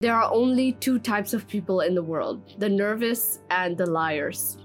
There are only two types of people in the world the nervous and the liars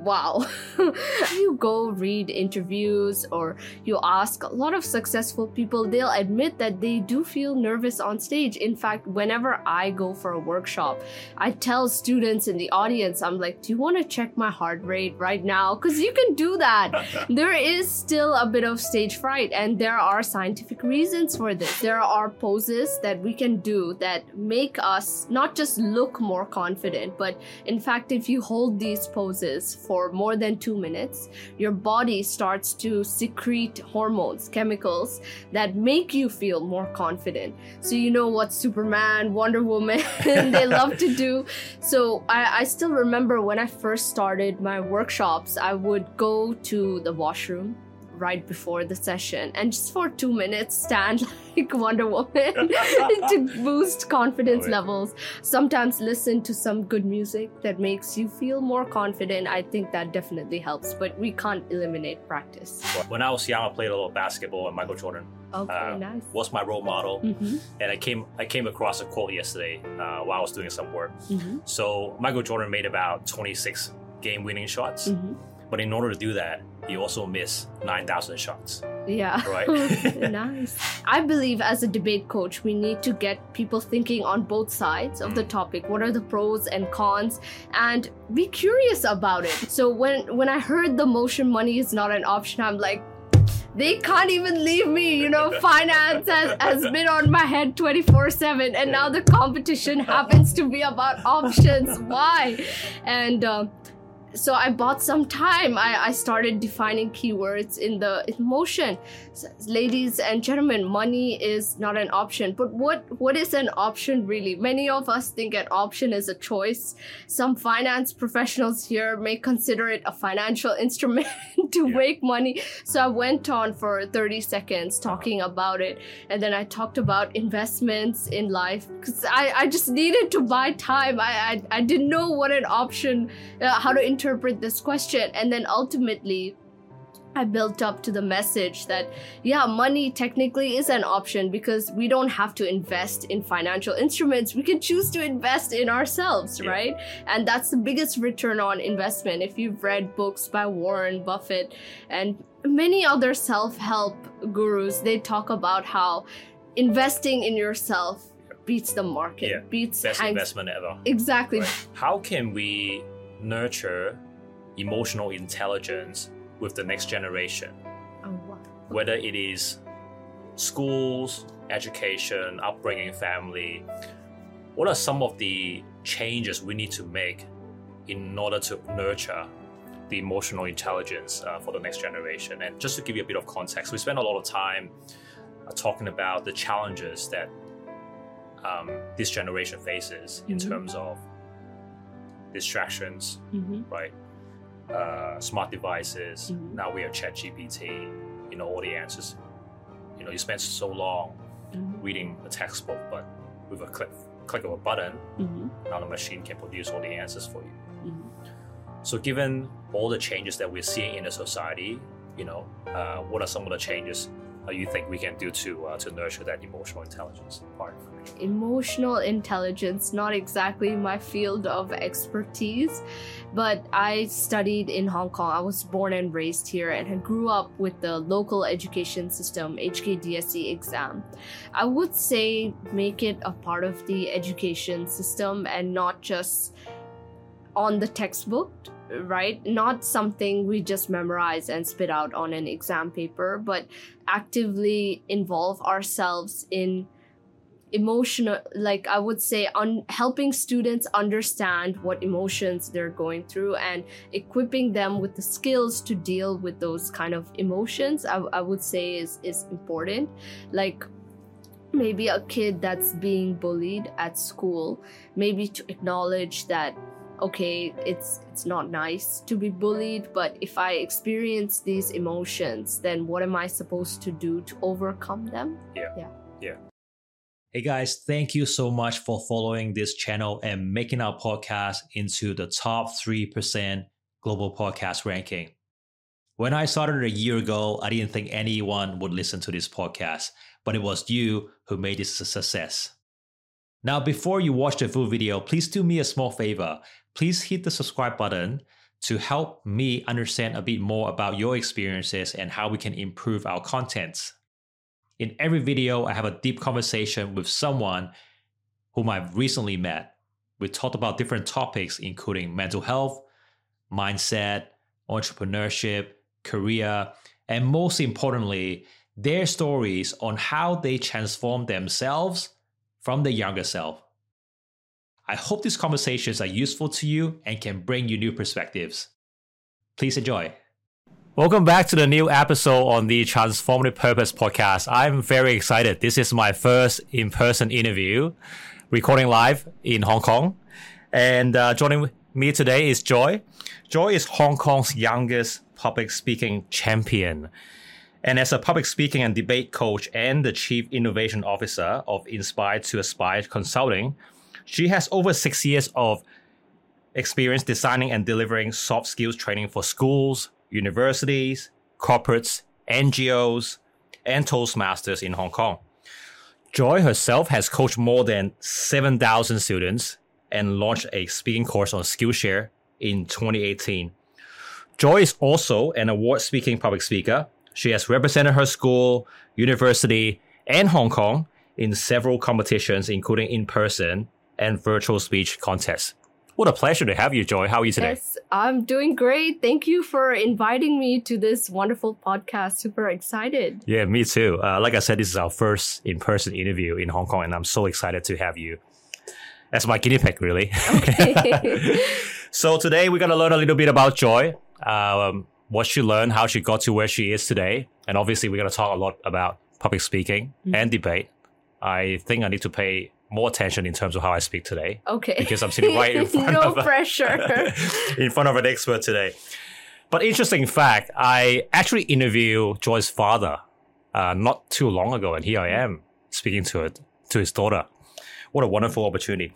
wow. you go read interviews or you ask a lot of successful people, they'll admit that they do feel nervous on stage. In fact, whenever I go for a workshop, I tell students in the audience, I'm like, do you want to check my heart rate right now? Because you can do that. there is still a bit of stage fright, and there are scientific reasons for this. There are poses that we can do that make us not just look more confident, but in fact, if you hold these poses, for more than two minutes, your body starts to secrete hormones, chemicals that make you feel more confident. So, you know what Superman, Wonder Woman, they love to do. So, I, I still remember when I first started my workshops, I would go to the washroom right before the session and just for two minutes stand like Wonder Woman to boost confidence oh, levels. Sometimes listen to some good music that makes you feel more confident. I think that definitely helps, but we can't eliminate practice. When I was young, I played a little basketball and Michael Jordan. Okay, uh, nice. Was my role model, mm-hmm. and I came I came across a quote yesterday uh, while I was doing some work. Mm-hmm. So Michael Jordan made about 26 game-winning shots. Mm-hmm but in order to do that, you also miss 9,000 shots. Yeah. Right? nice. I believe as a debate coach, we need to get people thinking on both sides of the mm. topic. What are the pros and cons? And be curious about it. So when when I heard the motion money is not an option, I'm like, they can't even leave me. You know, finance has, has been on my head 24 7, and now the competition happens to be about options. Why? And uh, so I bought some time. I, I started defining keywords in the emotion. So, ladies and gentlemen, money is not an option. But what what is an option really? Many of us think an option is a choice. Some finance professionals here may consider it a financial instrument to yeah. make money. So I went on for 30 seconds talking about it. And then I talked about investments in life because I, I just needed to buy time. I, I, I didn't know what an option, uh, how to interpret this question. And then ultimately, I built up to the message that, yeah, money technically is an option because we don't have to invest in financial instruments. We can choose to invest in ourselves, yeah. right? And that's the biggest return on investment. If you've read books by Warren Buffett and many other self help gurus, they talk about how investing in yourself beats the market, yeah. beats best hangs- investment ever. Exactly. Right. How can we nurture emotional intelligence with the next generation. Oh, wow. Whether it is schools, education, upbringing, family, what are some of the changes we need to make in order to nurture the emotional intelligence uh, for the next generation? And just to give you a bit of context, we spend a lot of time uh, talking about the challenges that um, this generation faces mm-hmm. in terms of distractions, mm-hmm. right? Uh, smart devices. Mm-hmm. Now we have ChatGPT. You know all the answers. You know you spend so long mm-hmm. reading a textbook, but with a click click of a button, mm-hmm. now the machine can produce all the answers for you. Mm-hmm. So, given all the changes that we're seeing in the society, you know, uh, what are some of the changes uh, you think we can do to uh, to nurture that emotional intelligence part? Emotional intelligence, not exactly my field of expertise, but I studied in Hong Kong. I was born and raised here and I grew up with the local education system, HKDSE exam. I would say make it a part of the education system and not just on the textbook right? Not something we just memorize and spit out on an exam paper, but actively involve ourselves in emotional like i would say on helping students understand what emotions they're going through and equipping them with the skills to deal with those kind of emotions i, I would say is is important. Like maybe a kid that's being bullied at school maybe to acknowledge that okay it's it's not nice to be bullied but if i experience these emotions then what am i supposed to do to overcome them? Yeah. Yeah. Yeah hey guys thank you so much for following this channel and making our podcast into the top 3% global podcast ranking when i started a year ago i didn't think anyone would listen to this podcast but it was you who made this a success Now, before you watch the full video, please do me a small favor. Please hit the subscribe button to help me understand a bit more about your experiences and how we can improve our contents. In every video, I have a deep conversation with someone whom I've recently met. We talked about different topics, including mental health, mindset, entrepreneurship, career, and most importantly, their stories on how they transform themselves from their younger self. I hope these conversations are useful to you and can bring you new perspectives. Please enjoy. Welcome back to the new episode on the Transformative Purpose podcast. I'm very excited. This is my first in person interview, recording live in Hong Kong. And uh, joining me today is Joy. Joy is Hong Kong's youngest public speaking champion. And as a public speaking and debate coach and the chief innovation officer of Inspire to Aspire Consulting, she has over six years of experience designing and delivering soft skills training for schools, universities, corporates, NGOs, and Toastmasters in Hong Kong. Joy herself has coached more than 7,000 students and launched a speaking course on Skillshare in 2018. Joy is also an award speaking public speaker she has represented her school, university, and Hong Kong in several competitions, including in person and virtual speech contests. What a pleasure to have you, Joy. How are you today? Yes, I'm doing great. Thank you for inviting me to this wonderful podcast. Super excited. Yeah, me too. Uh, like I said, this is our first in person interview in Hong Kong, and I'm so excited to have you as my guinea pig, really. Okay. so today we're going to learn a little bit about Joy. Um, what she learned, how she got to where she is today. And obviously, we're going to talk a lot about public speaking mm-hmm. and debate. I think I need to pay more attention in terms of how I speak today. Okay. Because I'm sitting right in front no of pressure. in front of an expert today. But interesting fact, I actually interviewed Joy's father uh, not too long ago, and here I am speaking to it to his daughter. What a wonderful opportunity!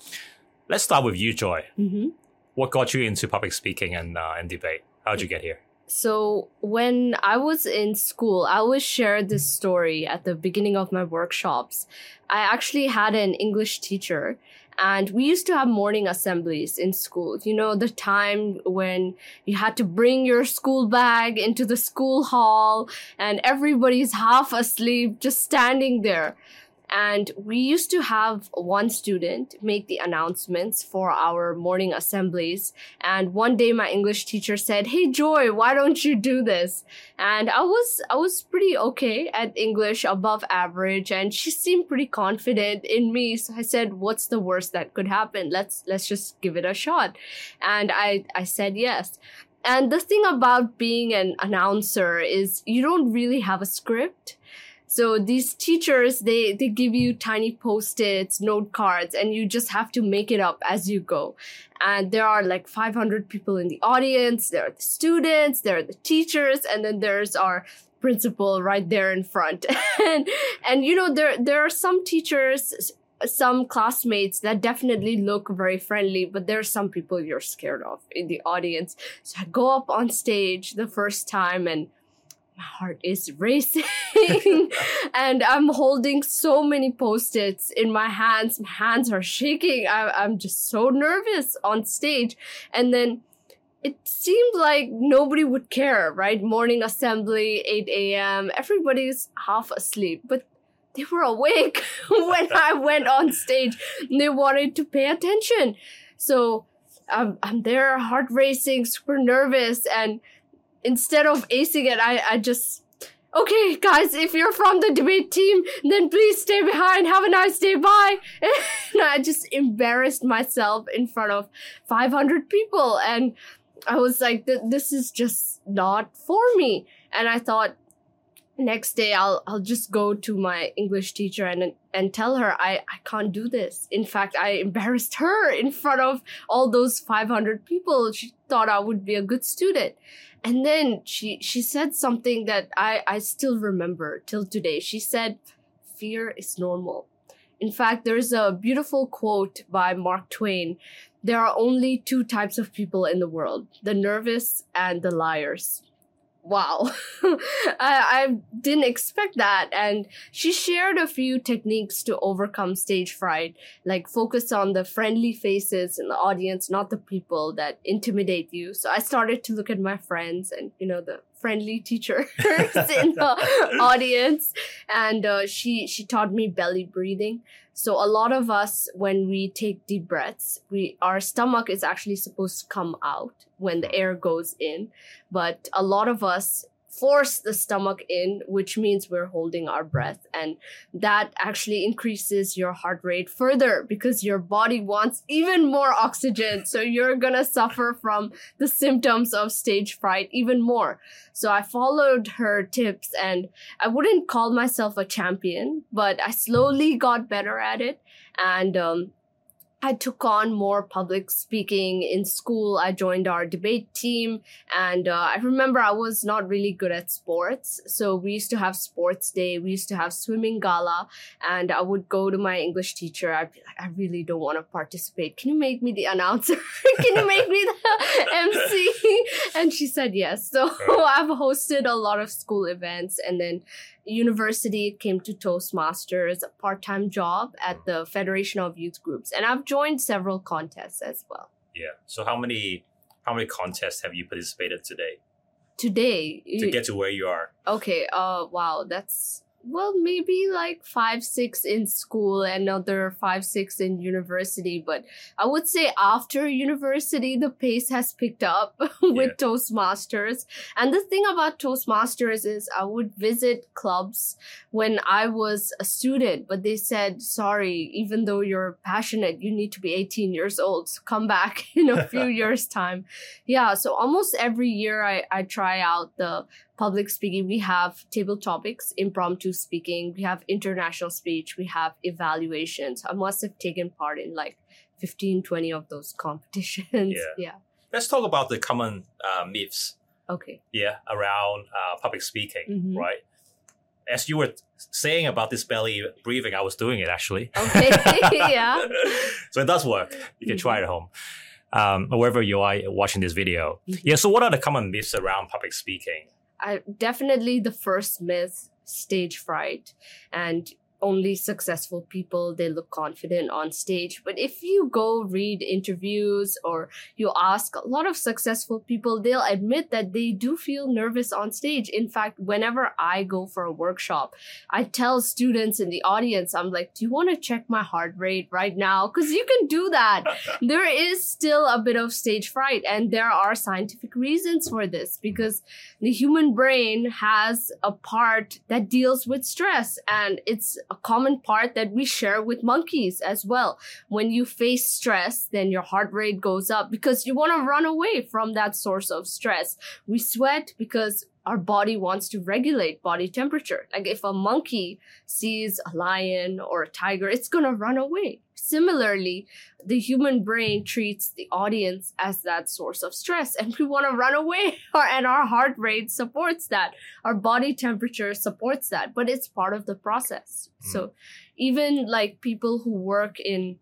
Let's start with you, Joy. Mm-hmm. What got you into public speaking and uh, and debate? How'd you get here? So when I was in school, I always share this story at the beginning of my workshops. I actually had an English teacher and we used to have morning assemblies in school. You know, the time when you had to bring your school bag into the school hall and everybody's half asleep just standing there. And we used to have one student make the announcements for our morning assemblies. And one day my English teacher said, Hey, Joy, why don't you do this? And I was, I was pretty okay at English above average. And she seemed pretty confident in me. So I said, what's the worst that could happen? Let's, let's just give it a shot. And I, I said yes. And the thing about being an announcer is you don't really have a script so these teachers, they, they give you tiny post-its, note cards, and you just have to make it up as you go. And there are like 500 people in the audience. There are the students, there are the teachers, and then there's our principal right there in front. and, and you know, there, there are some teachers, some classmates that definitely look very friendly, but there are some people you're scared of in the audience. So I go up on stage the first time and my heart is racing and I'm holding so many post-its in my hands. My hands are shaking. I, I'm just so nervous on stage. And then it seemed like nobody would care, right? Morning assembly, 8 a.m. Everybody's half asleep, but they were awake when I went on stage. They wanted to pay attention. So I'm, I'm there, heart racing, super nervous. And instead of acing it, I, I just okay, guys, if you're from the debate team, then please stay behind. Have a nice day. Bye. and I just embarrassed myself in front of 500 people. And I was like, this is just not for me. And I thought, next day I'll I'll just go to my English teacher and and tell her I I can't do this. In fact, I embarrassed her in front of all those 500 people. She thought I would be a good student. And then she she said something that I I still remember till today. She said fear is normal. In fact, there's a beautiful quote by Mark Twain. There are only two types of people in the world, the nervous and the liars wow, I, I didn't expect that. And she shared a few techniques to overcome stage fright, like focus on the friendly faces in the audience, not the people that intimidate you. So I started to look at my friends and, you know, the friendly teachers in the audience. And uh, she, she taught me belly breathing. So a lot of us, when we take deep breaths, we our stomach is actually supposed to come out when the air goes in, but a lot of us force the stomach in, which means we're holding our breath. And that actually increases your heart rate further because your body wants even more oxygen. So you're going to suffer from the symptoms of stage fright even more. So I followed her tips and I wouldn't call myself a champion, but I slowly got better at it. And um, I took on more public speaking in school. I joined our debate team, and uh, I remember I was not really good at sports. So we used to have sports day, we used to have swimming gala, and I would go to my English teacher. I'd be like, I really don't want to participate. Can you make me the announcer? Can you make me the MC? And she said yes. So I've hosted a lot of school events, and then university came to Toastmasters, a part time job at the Federation of Youth Groups, and I've joined several contests as well. Yeah. So how many how many contests have you participated today? Today to get to where you are. Okay. Uh. Wow. That's well, maybe like five, six in school, another five, six in university. But I would say after university, the pace has picked up with yeah. Toastmasters. And the thing about Toastmasters is I would visit clubs when I was a student, but they said, sorry, even though you're passionate, you need to be 18 years old. So come back in a few years' time. Yeah. So almost every year I, I try out the public speaking, we have table topics, impromptu speaking, we have international speech, we have evaluations. I must have taken part in like 15, 20 of those competitions. Yeah. yeah. Let's talk about the common uh, myths. Okay. Yeah, around uh, public speaking, mm-hmm. right? As you were saying about this belly breathing, I was doing it actually. Okay. yeah. so it does work. You can mm-hmm. try it at home. Um, wherever you are watching this video. Mm-hmm. Yeah. So, what are the common myths around public speaking? I, definitely the first myth stage fright and only successful people they look confident on stage. But if you go read interviews or you ask a lot of successful people they'll admit that they do feel nervous on stage. In fact whenever i go for a workshop i tell students in the audience i'm like do you want to check my heart rate right now? Because you can do that. There is still a bit of stage fright and there are scientific reasons for this because the human brain has a part that deals with stress and it's a common part that we share with monkeys as well. When you face stress, then your heart rate goes up because you want to run away from that source of stress. We sweat because our body wants to regulate body temperature. Like if a monkey sees a lion or a tiger, it's going to run away. Similarly, the human brain treats the audience as that source of stress and we want to run away and our heart rate supports that. Our body temperature supports that, but it's part of the process. Mm. So even like people who work in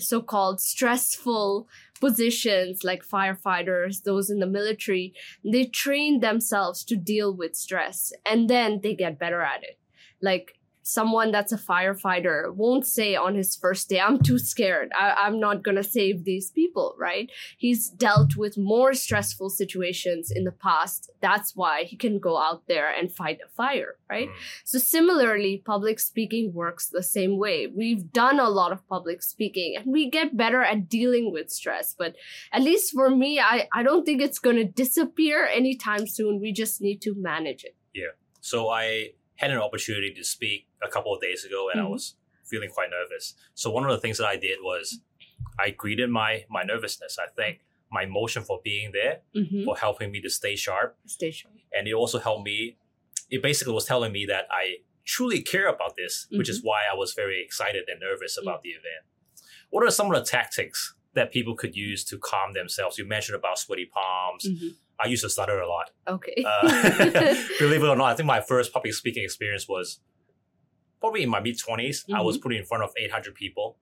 so-called stressful positions like firefighters, those in the military, they train themselves to deal with stress and then they get better at it. Like someone that's a firefighter won't say on his first day, I'm too scared. I, am not going to save these people, right? He's dealt with more stressful situations in the past. That's why he can go out there and fight a fire, right? Mm. So similarly, public speaking works the same way. We've done a lot of public speaking and we get better at dealing with stress. But at least for me, I, I don't think it's going to disappear anytime soon. We just need to manage it. Yeah. So I had an opportunity to speak a couple of days ago and mm-hmm. I was feeling quite nervous. So one of the things that I did was I greeted my my nervousness. I think my emotion for being there, mm-hmm. for helping me to stay sharp. Stay sharp. And it also helped me, it basically was telling me that I truly care about this, mm-hmm. which is mm-hmm. why I was very excited and nervous about the event. What are some of the tactics that people could use to calm themselves? You mentioned about sweaty palms. Mm-hmm. I used to stutter a lot. Okay. Uh, believe it or not, I think my first public speaking experience was probably in my mid 20s. Mm-hmm. I was mm-hmm. put in front of 800 people,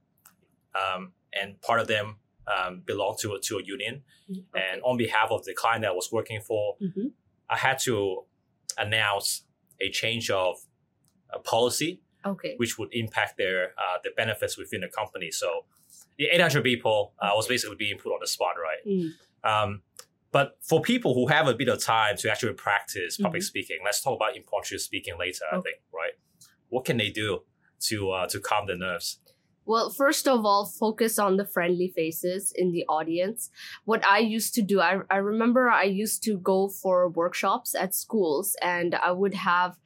um, and part of them um, belonged to a, to a union. Mm-hmm. Okay. And on behalf of the client that I was working for, mm-hmm. I had to announce a change of a policy, Okay. which would impact their uh, the benefits within the company. So the 800 people uh, was basically being put on the spot, right? Mm. Um, but for people who have a bit of time to actually practice public Mhm. speaking, let's talk about impromptu speaking later. I think? What can they do to uh, to calm the nerves? Well, first of all, focus on the friendly faces in the audience. What I used to do, I, I remember I used to go for workshops at schools and I would have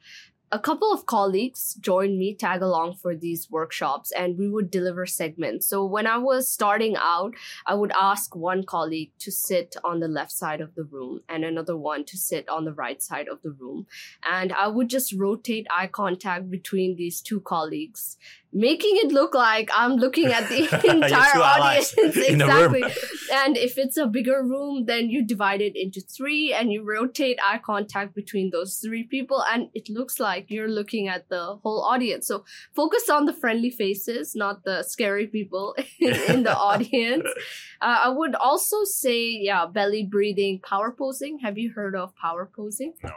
a couple of colleagues join me tag along for these workshops and we would deliver segments. So when I was starting out, I would ask one colleague to sit on the left side of the room and another one to sit on the right side of the room. And I would just rotate eye contact between these two colleagues making it look like I'm looking at the entire audience. in the room. exactly. and if it's a bigger room, then you divide it into three and you rotate eye contact between those three people, and it looks like you're looking at the whole audience. So focus on the friendly faces, not the scary people in the audience. Uh, I would also say, yeah, belly breathing, power posing. Have you heard of power posing? No.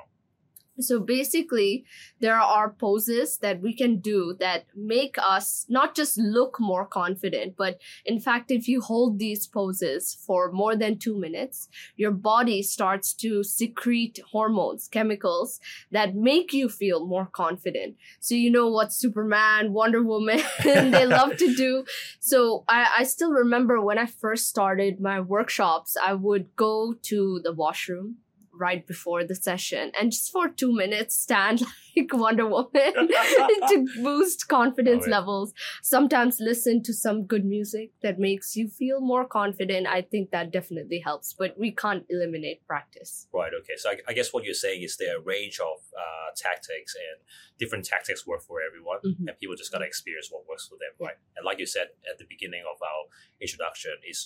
So basically, there are poses that we can do that make us not just look more confident, but in fact, if you hold these poses for more than two minutes, your body starts to secrete hormones, chemicals that make you feel more confident. So you know what Superman, Wonder Woman, they love to do. So I, I still remember when I first started my workshops, I would go to the washroom right before the session and just for two minutes stand like Wonder Woman to boost confidence Oh, yeah. levels. Sometimes listen to some good music that makes you feel more confident. I think that definitely helps, but we can't eliminate practice. Right. Okay. So I, I guess what you're saying is there a range of uh, tactics and different tactics work for everyone, Mhm. and people just gotta experience what works for them, Yeah. right? And like you said at the beginning of our introduction, it's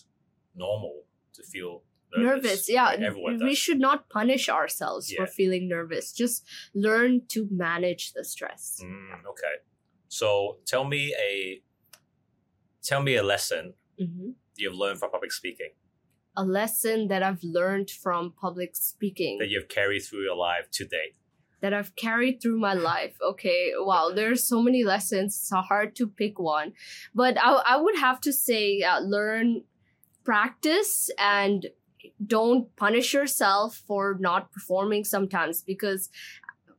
normal to feel nervous. Nervous, yeah. Everyone we should not punish ourselves for feeling nervous. Just learn to manage the stress. Mm, okay. So tell me a tell me a lesson Mhm. you've learned from public speaking A lesson that I've learned from public speaking. that you've carried through your life to date. that I've carried through my life. Okay, wow, there's so many lessons. It's hard to pick one, but I, I would have to say, uh, learn, practice, and don't punish yourself for not performing sometimes because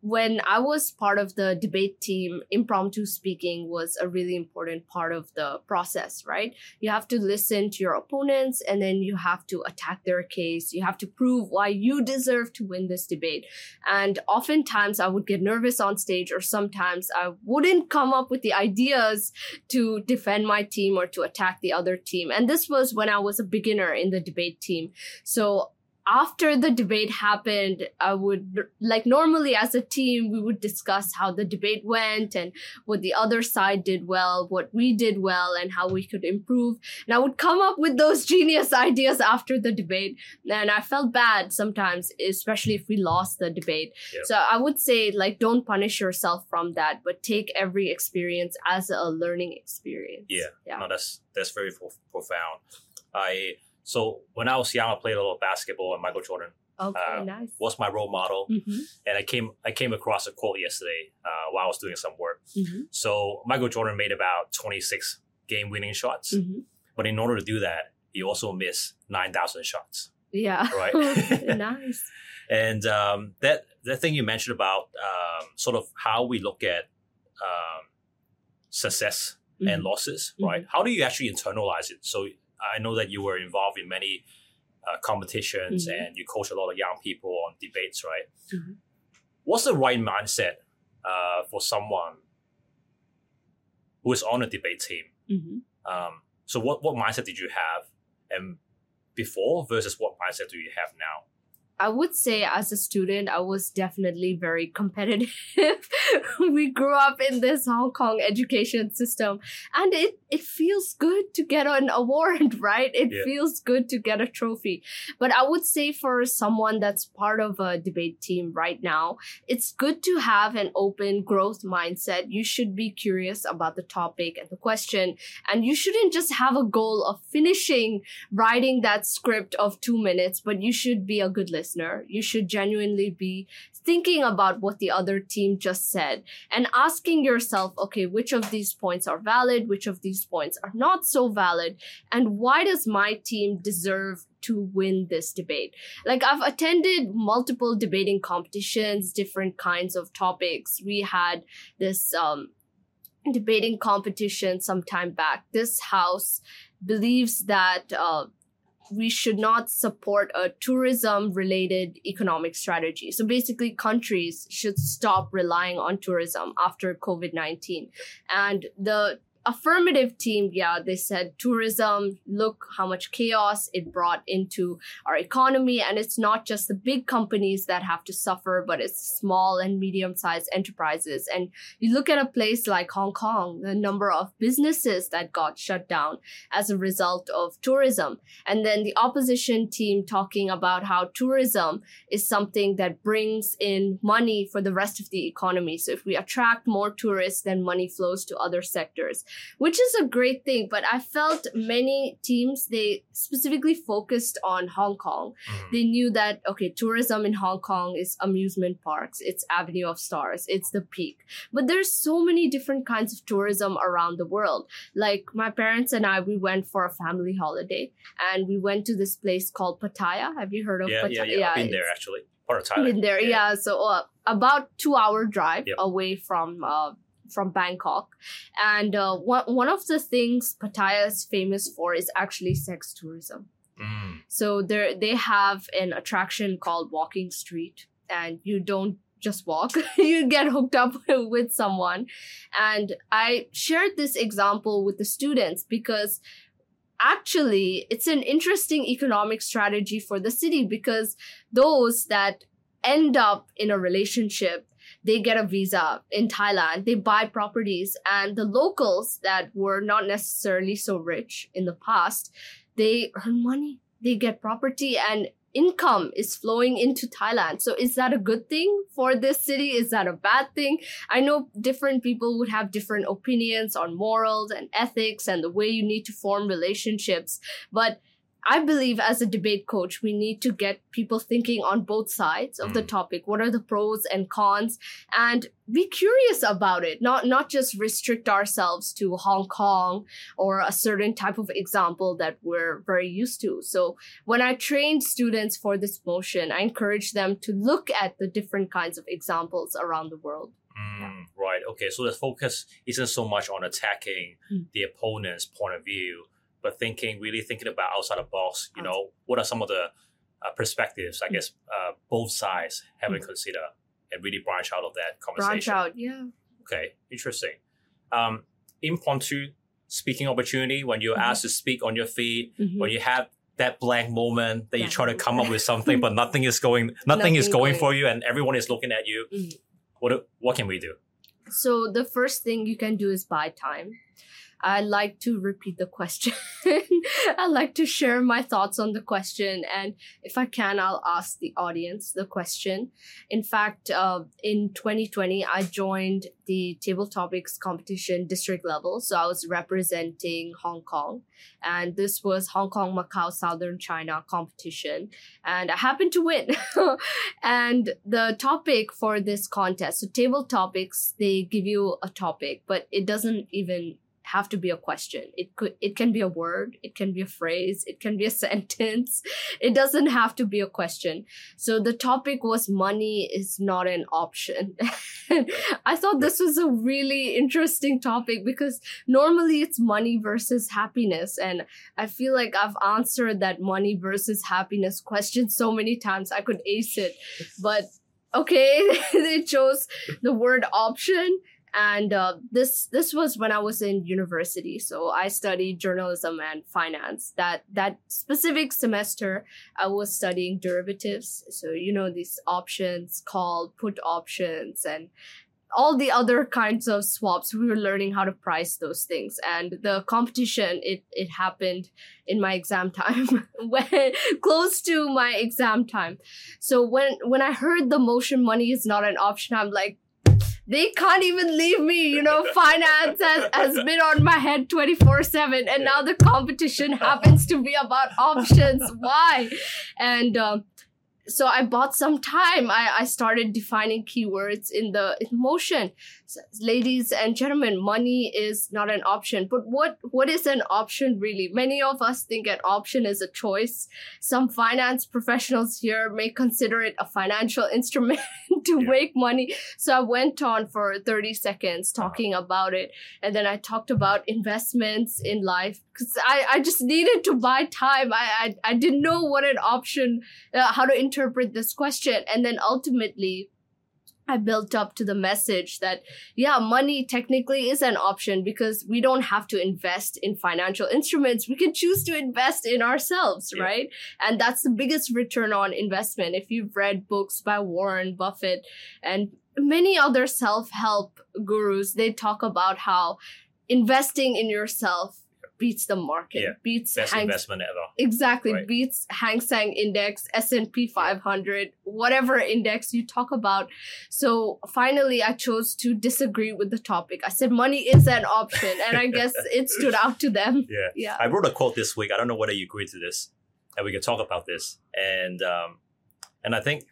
when I was part of the debate team, impromptu speaking was a really important part of the process, right? You have to listen to your opponents and then you have to attack their case. You have to prove why you deserve to win this debate. And oftentimes I would get nervous on stage, or sometimes I wouldn't come up with the ideas to defend my team or to attack the other team. And this was when I was a beginner in the debate team. So after the debate happened, I would, like, normally as a team, we would discuss how the debate went and what the other side did well, what we did well, and how we could improve. And I would come up with those genius ideas after the debate. And I felt bad sometimes, especially if we lost the debate. Yeah. So I would say, like, don't punish yourself from that, but take every experience as a learning experience. Yeah. Yeah. No, that's that's very pro- profound. I so when I was young, I played a little basketball, and Michael Jordan Okay, Uh, nice. was my role model. Mm-hmm. And I came I came across a quote yesterday uh, while I was doing some work. Mm-hmm. So Michael Jordan made about 26 game winning shots, Mm-hmm. but in order to do that, he also missed 9,000 shots. Yeah. Right. nice. And um, that that thing you mentioned about um, sort of how we look at um, success and Mhm. losses, right? How do you actually internalize it? So I know that you were involved in many uh, competitions Mhm. and you coach a lot of young people on debates, right? Mhm. What's the right mindset uh, for someone who is on a debate team? Mhm. Um, so what, what mindset did you have and before versus what mindset do you have now? I would say as a student, I was definitely very competitive. we grew up in this Hong Kong education system and it, it feels good to get an award, right? It Yeah. feels good to get a trophy. But I would say for someone that's part of a debate team right now, it's good to have an open growth mindset. You should be curious about the topic and the question, and you shouldn't just have a goal of finishing writing that script of two minutes, but you should be a good listener listener, you should genuinely be thinking about what the other team just said and asking yourself, okay, which of these points are valid, which of these points are not so valid, and why does my team deserve to win this debate. Like I've attended multiple debating competitions, different kinds of topics. We had this um, debating competition some time back. This house believes that uh, we should not support a tourism related economic strategy. So basically, countries should stop relying on tourism after COVID 19. And the affirmative team, yeah, they said tourism, look how much chaos it brought into our economy. And it's not just the big companies that have to suffer, but it's small and medium sized enterprises. And you look at a place like Hong Kong, the number of businesses that got shut down as a result of tourism. And then the opposition team talking about how tourism is something that brings in money for the rest of the economy. So if we attract more tourists, then money flows to other sectors which is a great thing. But I felt many teams, they specifically focused on Hong Kong. Mm. They knew that, okay, tourism in Hong Kong is amusement parks, it's Avenue of Stars, it's the peak. But there's so many different kinds of tourism around the world. Like my parents and I, we went for a family holiday and we went to this place called Pattaya. Have you heard of yeah, Pattaya? Yeah, yeah, yeah. I've been there actually. Part of Thailand. Been there, yeah. yeah. So uh, about two hour drive yep. away from uh, from Bangkok. And uh, one, one of the things Pattaya is famous for is actually sex tourism. Mm. So there they have an attraction called Walking Street, and you don't just walk, you get hooked up with someone. And I shared this example with the students because actually it's an interesting economic strategy for the city because those that end up in a relationship they get a visa in Thailand, they buy properties, and the locals that were not necessarily so rich in the past, they earn money, they get property, and income is flowing into Thailand. So is that a good thing for this city? Is that a bad thing? I know different people would have different opinions on morals and ethics and the way you need to form relationships, but I believe as a debate coach, we need to get people thinking on both sides of the mm. topic. What are the pros and cons? And be curious about it, not, not just restrict ourselves to Hong Kong or a certain type of example that we're very used to. So when I train students for this motion, I encourage them to look at the different kinds of examples around the world. Mm, right. Okay. So the focus isn't so much on attacking mm. the opponent's point of view, but thinking, really thinking about outside the box. You know, what are some of the uh, perspectives? I mm. guess uh, both sides have to mm. consider and really branch out of that conversation. Branch out, yeah. Okay, interesting. Um, impromptu speaking opportunity when you're mm-hmm. asked to speak on your feet, mm-hmm. when you have that blank moment that yeah. you try to come up with something, but nothing is going, nothing, nothing is going, going, for you, and everyone is looking at you. Mm-hmm. What what can we do? So the first thing you can do is buy time. I like to repeat the question. I like to share my thoughts on the question. And if I can, I'll ask the audience the question. In fact, uh, in 2020, I joined the table topics competition district level. So I was representing Hong Kong. And this was Hong Kong, Macau, Southern China competition. And I happened to win. and the topic for this contest, so table topics, they give you a topic, but it doesn't even have to be a question. It could it can be a word, it can be a phrase, it can be a sentence. It doesn't have to be a question. So the topic was money is not an option. I thought this was a really interesting topic because normally it's money versus happiness and I feel like I've answered that money versus happiness question so many times I could ace it. But okay, they chose the word option and uh, this this was when I was in university. So I studied journalism and finance. That that specific semester, I was studying derivatives. So you know these options, called put options, and all the other kinds of swaps. We were learning how to price those things, and the competition it it happened in my exam time, when close to my exam time. So when when I heard the motion money is not an option, I'm like they can't even leave me. You know, finance has, has been on my head 24 7. And now the competition happens to be about options. Why? And um, so I bought some time. I, I started defining keywords in the in motion. So, ladies and gentlemen, money is not an option. But what what is an option really? Many of us think an option is a choice. Some finance professionals here may consider it a financial instrument to Yeah. make money. So I went on for 30 seconds talking about it. And then I talked about investments in life because I, I just needed to buy time. I, I, I didn't know what an option, uh, how to interpret this question. And then ultimately, I built up to the message that, yeah, money technically is an option because we don't have to invest in financial instruments. We can choose to invest in ourselves, Yeah. right? And that's the biggest return on investment. If you've read books by Warren Buffett and many other self help gurus, they talk about how investing in yourself beats the market, Yeah. beats Best Hang investment ever. exactly Right. beats Hang Seng Index, S and P 500, whatever index you talk about. So finally, I chose to disagree with the topic. I said money is an option, and I guess it stood out to them. Yeah. Yeah. I wrote a quote this week. I don't know whether you agree to this, and we can talk about this. And um, and I think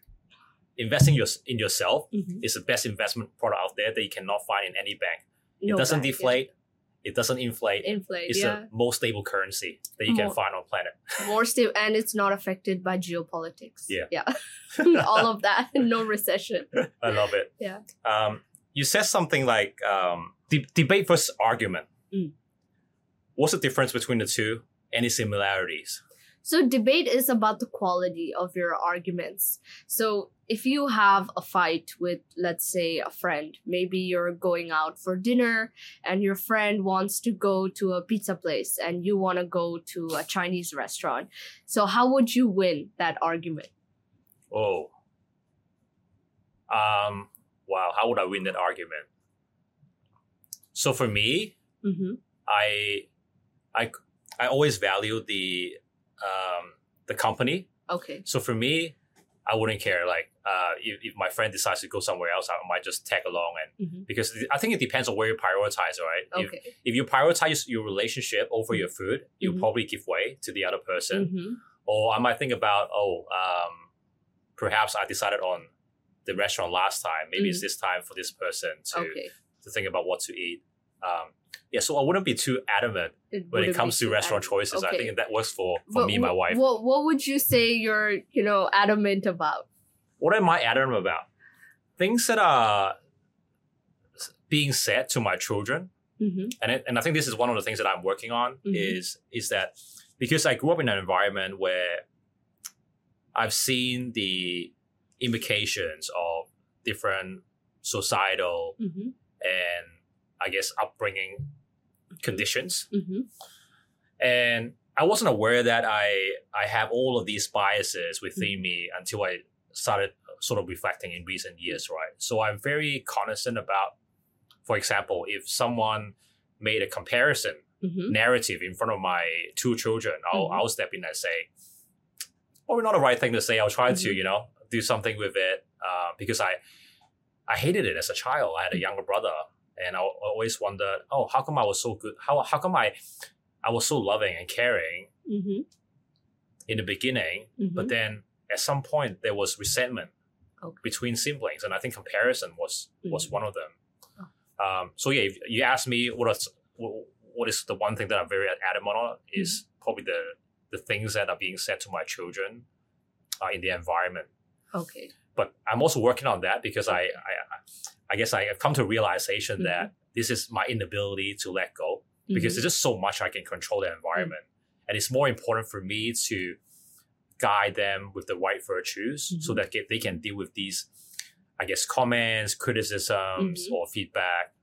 investing your, in yourself Mhm. is the best investment product out there that you cannot find in any bank. It doesn't bank, yeah. It doesn't inflate. Inflate, it's yeah. the most stable currency that you can find on planet. More stable, and it's not affected by geopolitics. Yeah. Yeah. All of that. No recession. I love it. Yeah. Um, you said something like um, de- debate versus argument. Mm. What's the difference between the two? Any similarities? So debate is about the quality of your arguments. So if you have a fight with, let's say, a friend, maybe you're going out for dinner and your friend wants to go to a pizza place and you want to go to a Chinese restaurant. So how would you win that argument? Oh. Um, wow. How would I win that argument? So for me, Mm-hmm. I, I, I always value the, um, the company. Okay. So for me, I wouldn't care. Like, uh, if, if my friend decides to go somewhere else, I might just tag along and Mm-hmm. because I think it depends on where you prioritize, right? If, Okay. if you prioritize your relationship over your food, you'll Mhm. probably give way to the other person. Mm-hmm. Or I might think about, oh, um, perhaps I decided on the restaurant last time. Maybe it's this time for this person to, Okay. to think about what to eat. Um, yeah, so I wouldn't be too adamant when it comes to restaurant adamant. choices. I think that works for, for me and my wife. What What would you say you're, you know, adamant about? what am I adamant about? Things that are being said to my children Mm-hmm. and it, and I think this is one of the things that I'm working on Mhm. is is that because I grew up in an environment where I've seen the implications of different societal Mm-hmm. and I guess upbringing conditions, Mm-hmm. and I wasn't aware that I I have all of these biases Mm-hmm. within me until I started sort of reflecting in recent years, right? So I'm very cognizant about, for example, if someone made a comparison Mm-hmm. narrative in front of my two children, I'll, Mhm. I'll step in and say, probably not the right thing to say. I'll try to, Mhm. you know, do something with it uh, because I, I hated it as a child. I had a younger brother, and I al- always wondered, oh, how come I was so good? How how come I, I was so loving and caring Mm-hmm. in the beginning, Mm-hmm. but then at some point there was resentment Okay. between siblings, and I think comparison was was Mhm. one of them. Oh. Um, so yeah, if you ask me what is what, what is the one thing that I'm very adamant on is Mm-hmm. probably the the things that are being said to my children uh, in the environment. Okay. But I'm also working on that because I I, I guess I have come to a realization Mhm. that this is my inability to let go because Mhm. there's just so much I can control the environment, and it's more important for me to guide them with the right virtues so Mhm. that they can deal with these, I guess, comments, criticisms, Mhm. or feedback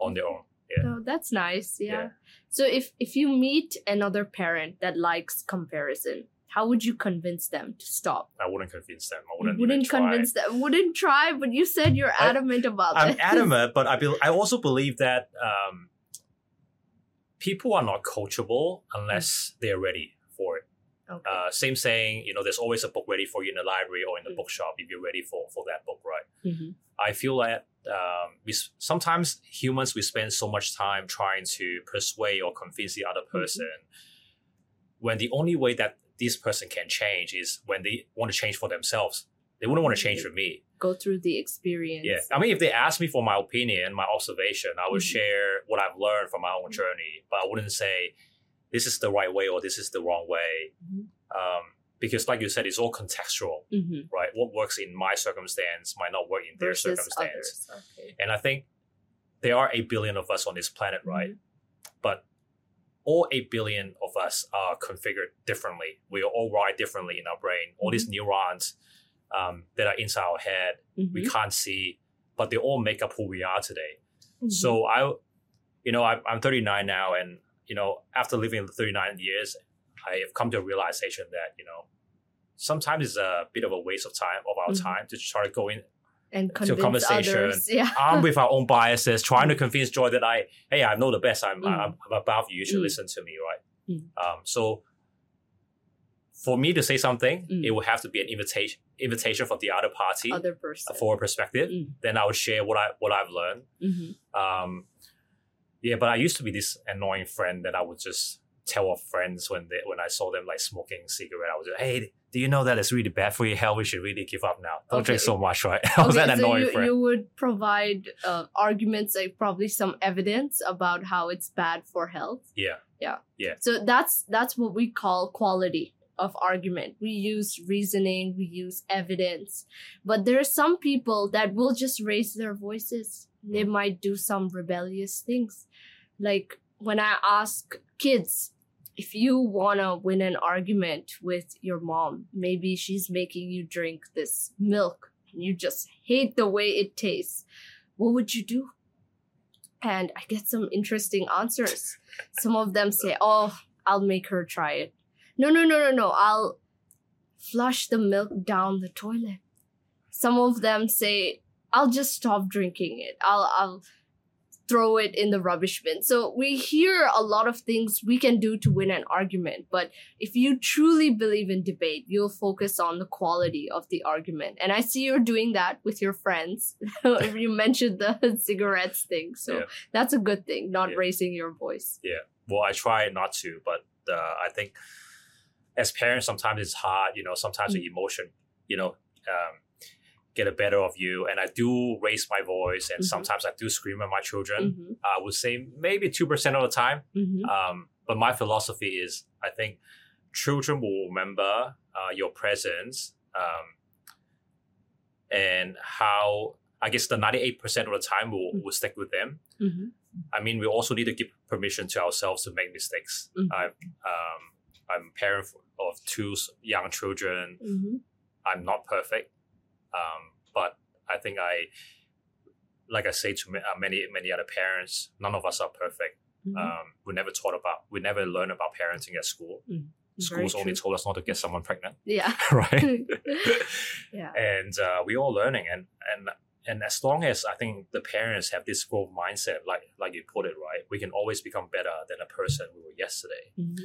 on their own. Oh, that's nice. Yeah. Yeah. So if if you meet another parent that likes comparison, how would you convince them to stop? I wouldn't convince them. I wouldn't, wouldn't convince them. Wouldn't try, but you said you're I- adamant about I'm this. adamant, but I be- I also believe that um, people are not coachable unless they're ready for it. Okay. Uh, same saying, you know, there's always a book ready for you in the library or in the Mm. bookshop if you're ready for for that book, right? Mhm. I feel that um, we sometimes humans we spend so much time trying to persuade or convince the other Mm-hmm. person when the only way that this person can change is when they want to change for themselves. They wouldn't want to change for me. Go through the experience. Yeah. I mean, if they ask me for my opinion, my observation, I would Mhm. share what I've learned from my own Mhm. journey, but I wouldn't say this is the right way or this is the wrong way. Mhm. Um, because, like you said, it's all contextual, Mhm. right? What works in my circumstance might not work in their circumstance. Okay. And I think there are 8 billion of us on this planet, right? Mm-hmm. But all 8 billion of us are configured differently. We are all wired differently in our brain. All these neurons um, that are inside our head, we Mhm. can't see, but they all make up who we are today. Mhm. So I, you know, I'm, I'm 39 now, and you know, after living 39 years, I have come to a realization that you know, sometimes it's a bit of a waste of time of our Mhm. time to try to go in and to convince conversation. others. Yeah. armed with our own biases, trying to convince Joy that I, hey, I know the best. I'm, Mm. I'm, I'm above you. You should Mm. listen to me, right? Mm. Um, so for me to say something, Mm. it would have to be an invitation, invitation from the other party Other person. for a perspective. Mm. Then I would share what I what I've learned. Mhm. Um, yeah, but I used to be this annoying friend that I would just tell off friends when they when I saw them like smoking cigarette. I was like, hey, do you know that it's really bad for your health? We should really give up now. Don't drink so much, right? I was Okay, that so annoying you, friend. you would provide uh, arguments, like probably some evidence about how it's bad for health. Yeah. Yeah. Yeah, So that's that's what we call quality of argument. We use reasoning, we use evidence, but there are some people that will just raise their voices. They might do some rebellious things, like when I ask kids. If you want to win an argument with your mom, maybe she's making you drink this milk and you just hate the way it tastes, what would you do? And I get some interesting answers. Some of them say, Oh, I'll make her try it. No, no, no, no, no. I'll flush the milk down the toilet. Some of them say, I'll just stop drinking it. I'll, I'll throw it in the rubbish bin. So we hear a lot of things we can do to win an argument. But if you truly believe in debate, you'll focus on the quality of the argument. And I see you're doing that with your friends. you mentioned the cigarettes thing. So Yeah. that's a good thing, not Yeah. raising your voice. Yeah. Well i try not to but uh, i think as parents sometimes it's hard you know sometimes the emotion you know um, get the better of you and i do raise my voice and Mhm. sometimes i do scream at my children hmm i would say maybe 2% of the time hmm um, but my philosophy is i think children will remember uh, your presence um, and how i guess the 98% of the time will, Mm. will stick with them hmm I mean, we also need to give permission to ourselves to make mistakes. Mhm. I, um, I'm a parent of two young children. I'm not perfect, um, but I think I, like I say to uh, many many other parents, none of us are perfect. Mm-hmm. Um, we never taught about, we never learn about parenting at school. Schools only told us not to get someone pregnant, Yeah. right? yeah. and uh, we all learning and and and as long as I think the parents have this growth mindset, like like you put it right, we can always become better than a person we were yesterday. Mhm.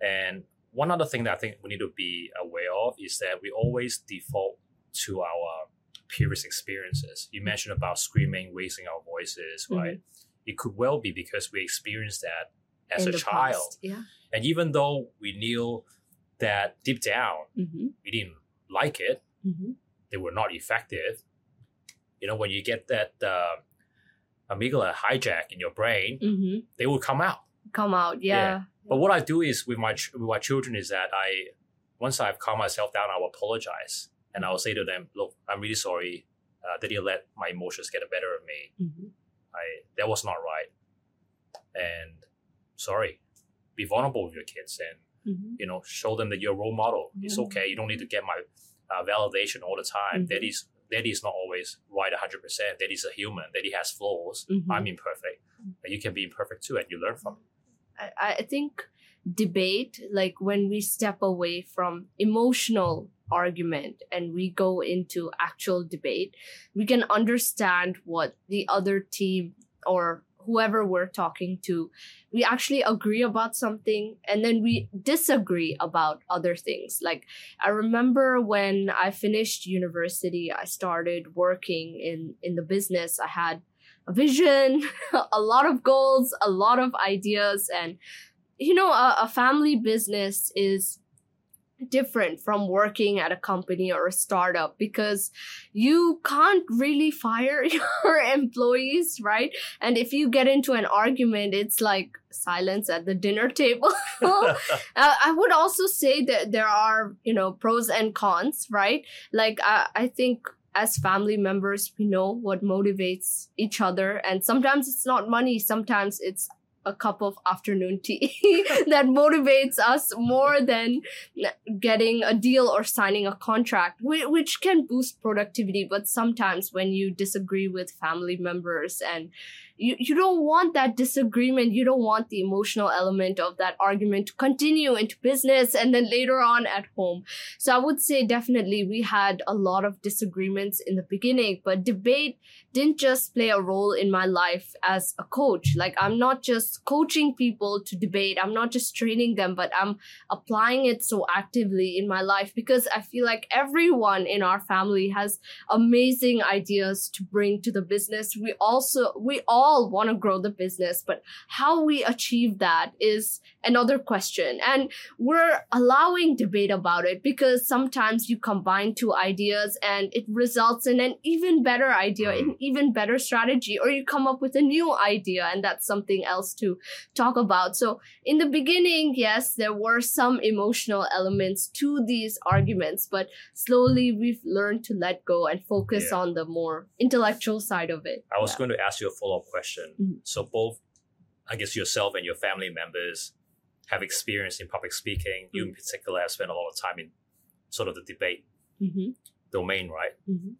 And one other thing that I think we need to be aware of is that we always default to our previous experiences. You mentioned about screaming, raising our voices, right? It could well be because we experienced that as In a child. past, Yeah. And even though we knew that deep down hmm we didn't like it, hmm they were not effective. You know, when you get that uh, amygdala hijack in your brain, hmm they will come out. Come out. Yeah. But what I do is with my ch- with my children is that I once I've calmed myself down, I will apologize and I will say to them, "Look, I'm really sorry uh, that you let my emotions get the better of me. hmm I that was not right, and sorry. Be vulnerable with your kids and hmm you know show them that you're a role model. It's okay. You don't need to get my uh, validation all the time. Mhm. Daddy's daddy's not always right 100. percent Daddy's a human. Daddy has flaws. Mhm. I'm imperfect. And you can be imperfect too, and you learn from it. I, I think debate, like when we step away from emotional argument and we go into actual debate, we can understand what the other team or whoever we're talking to, we actually agree about something and then we disagree about other things. Like I remember when I finished university, I started working in in the business. I had a vision, a lot of goals, a lot of ideas and you know a, a family business is different from working at a company or a startup because you can't really fire your employees, right? And if you get into an argument, it's like silence at the dinner table. uh, I would also say that there are, you know, pros and cons, right? Like, I, I think as family members, we know what motivates each other. And sometimes it's not money, sometimes it's a cup of afternoon tea that motivates us more than getting a deal or signing a contract, which can boost productivity. But sometimes when you disagree with family members and you, you don't want that disagreement. You don't want the emotional element of that argument to continue into business and then later on at home. So I would say definitely we had a lot of disagreements in the beginning, but debate didn't just play a role in my life as a coach. Like I'm not just coaching people to debate. I'm not just training them, but I'm applying it so actively in my life because I feel like everyone in our family has amazing ideas to bring to the business. We also, we all all want to grow the business, but how we achieve that is another question. And we're allowing debate about it because sometimes you combine two ideas and it results in an even better idea, mm. an even better strategy, or you come up with a new idea and that's something else to talk about. So in the beginning, yes, there were some emotional elements to these arguments, but slowly we've learned to let go and focus yeah. on the more intellectual side of it. I was yeah. going to ask you a follow up question question. Mm-hmm. So both, I guess yourself and your family members have experience in public speaking. Mm-hmm. You in particular have spent a lot of time in sort of the debate mm-hmm. domain, right? Mm-hmm.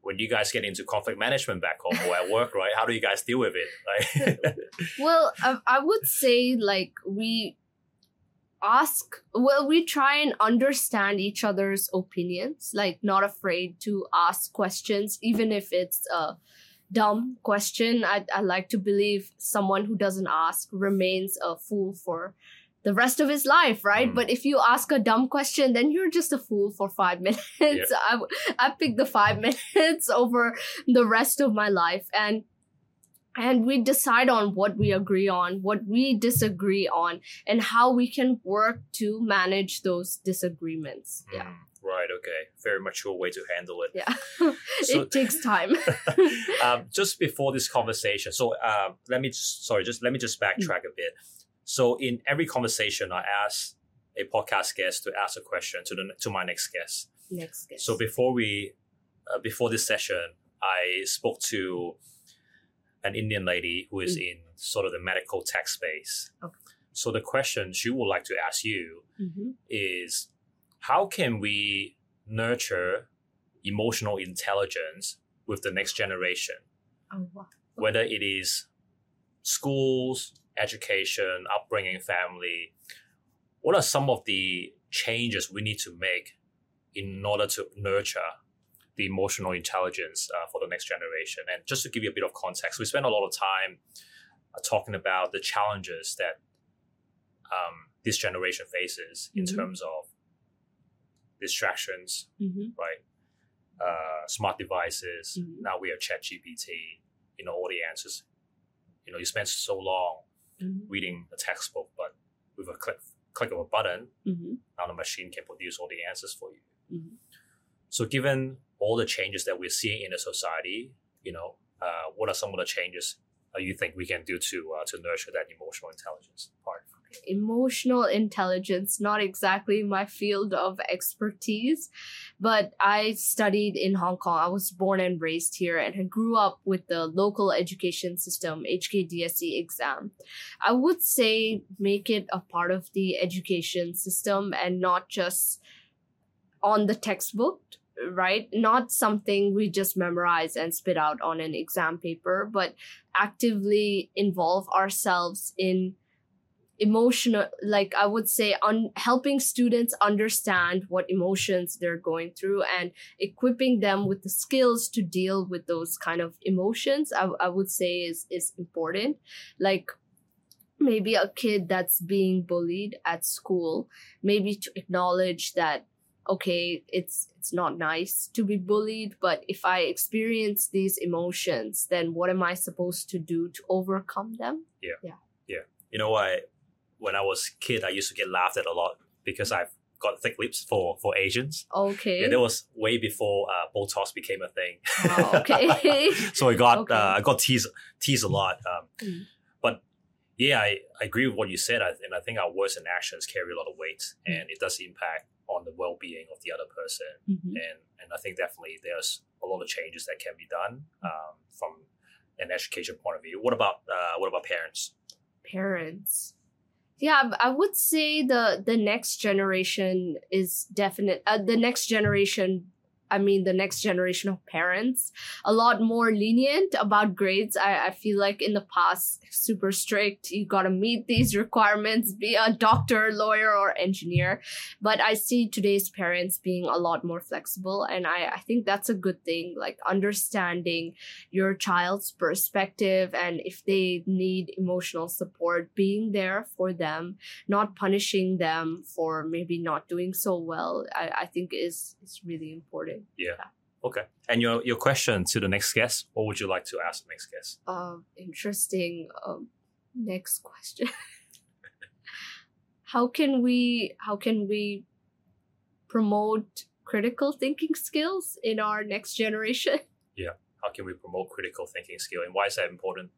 When you guys get into conflict management back home or at work, right? How do you guys deal with it? Well, I, I would say like we ask well we try and understand each other's opinions like not afraid to ask questions even if it's uh dumb question. I, I like to believe someone who doesn't ask remains a fool for the rest of his life, right? Mm. But if you ask a dumb question, then you're just a fool for five minutes. I, I pick the five minutes over the rest of my life. And and we decide on what we agree on, what we disagree on, and how we can work to manage those disagreements. Yeah. Mm. Right. Okay. Very mature way to handle it. Yeah. so, it takes time. um, just before this conversation, so uh, let me just, sorry, just let me just backtrack a bit. So in every conversation, I ask a podcast guest to ask a question to the to my next guest. Next guest. So before we, uh, before this session, I spoke to an Indian lady who is mm. in sort of the medical tech space. Okay. So the question she would like to ask you mm-hmm. is how can we nurture emotional intelligence with the next generation? Oh, wow. Whether it is schools, education, upbringing, family, what are some of the changes we need to make in order to nurture the emotional intelligence uh, for the next generation? And just to give you a bit of context, we spend a lot of time uh, talking about the challenges that um, this generation faces in mm-hmm. terms of distractions, mm-hmm. right? Uh, smart devices. Mm-hmm. Now we have Chat GPT. You know all the answers. You know you spend so long mm-hmm. reading a textbook, but with a click click of a button, mm-hmm. now the machine can produce all the answers for you. Mm-hmm. So, given all the changes that we're seeing in the society, you know, uh, what are some of the changes uh, you think we can do to uh, to nurture that emotional intelligence part? Emotional intelligence, not exactly my field of expertise, but I studied in Hong Kong. I was born and raised here and I grew up with the local education system, HKDSE exam. I would say make it a part of the education system and not just on the textbook right? Not something we just memorize and spit out on an exam paper, but actively involve ourselves in emotional like i would say on helping students understand what emotions they're going through and equipping them with the skills to deal with those kind of emotions i, I would say is is important. Like maybe a kid that's being bullied at school maybe to acknowledge that okay it's it's not nice to be bullied but if i experience these emotions then what am i supposed to do to overcome them? Yeah. Yeah. Yeah. You know what when I was kid, I used to get laughed at a lot because I've got thick lips for for Asians. Okay. Yeah, that was way before uh, Botox became a thing. Oh, okay. so I got Okay. uh, I got teased teased a lot. Um, Mm. But yeah, I, I agree with what you said, I, and I think our words and actions carry a lot of weight, Mm. and it does impact on the well being of the other person. Mhm. And and I think definitely there's a lot of changes that can be done um, from an education point of view. What about uh, what about parents? Parents. Yeah, I would say the the next generation is definite. Uh, the next generation, I mean, the next generation of parents, a lot more lenient about grades. I, I feel like in the past, super strict. You gotta meet these requirements, be a doctor, lawyer, or engineer. But I see today's parents being a lot more flexible, and I, I think that's a good thing. Like understanding your child's perspective and if they need emotional support, being there for them, not punishing them for maybe not doing so well, I, I think is is really important. Okay. And your your question to the next guest, what would you like to ask the next guest? Um, interesting. Um, next question. how can we how can we promote critical thinking skills in our next generation? Yeah. How can we promote critical thinking skill, and why is that important?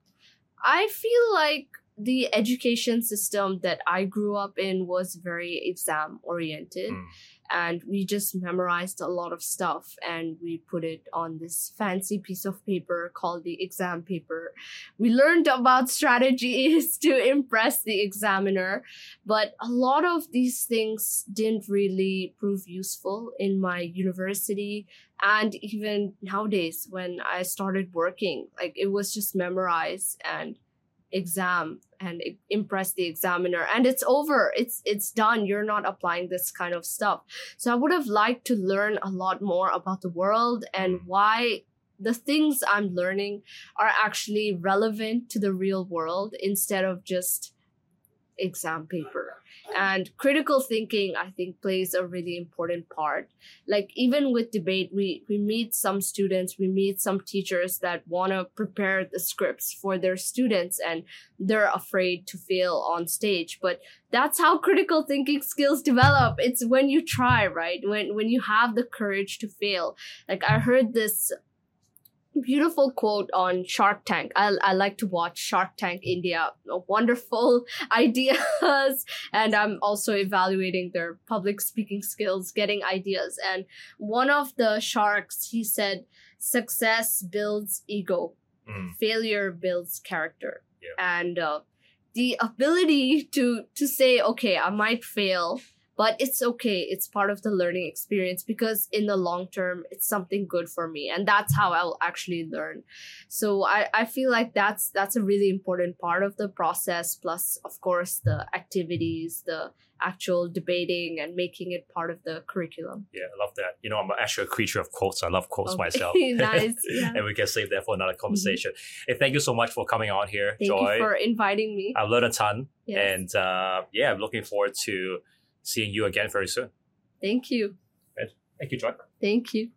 I feel like the education system that I grew up in was very exam oriented. Mm. And we just memorized a lot of stuff and we put it on this fancy piece of paper called the exam paper. We learned about strategies to impress the examiner, but a lot of these things didn't really prove useful in my university and even nowadays when I started working. Like it was just memorized and exam and impress the examiner. And it's over. It's it's done. You're not applying this kind of stuff. So i would have liked to learn a lot more about the world and mm. why the things i'm learning are actually relevant to the real world instead of just exam paper and critical thinking i think plays a really important part. Like even with debate we we meet some students we meet some teachers that want to prepare the scripts for their students and they're afraid to fail on stage. But that's how critical thinking skills develop. It's when you try right? When when you have the courage to fail. Like i heard this beautiful quote on Shark Tank. I, I like to watch Shark Tank India. Wonderful ideas. And I'm also evaluating their public speaking skills, getting ideas. And one of the sharks, he said, success builds ego, Mm. failure builds character. Yeah. And uh, the ability to to say, okay, I might fail, but it's okay. It's part of the learning experience because in the long term, it's something good for me, and that's how I'll actually learn. So I, I feel like that's that's a really important part of the process. Plus, of course, the activities, the actual debating, and making it part of the curriculum. Yeah, I love that. You know, I'm actually a creature of quotes. I love quotes Okay, myself. nice, yeah. Mm-hmm. and we can save that for another conversation. Hey, thank you so much for coming on here, Thank Joy. you for inviting me. I've learned a ton, Yes. and uh, yeah, I'm looking forward to seeing you again very soon. Thank you. Thank you, Joy. Thank you.